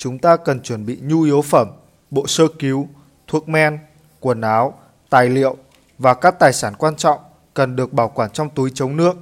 chúng ta cần chuẩn bị nhu yếu phẩm, bộ sơ cứu, thuốc men, quần áo, tài liệu và các tài sản quan trọng cần được bảo quản trong túi chống nước.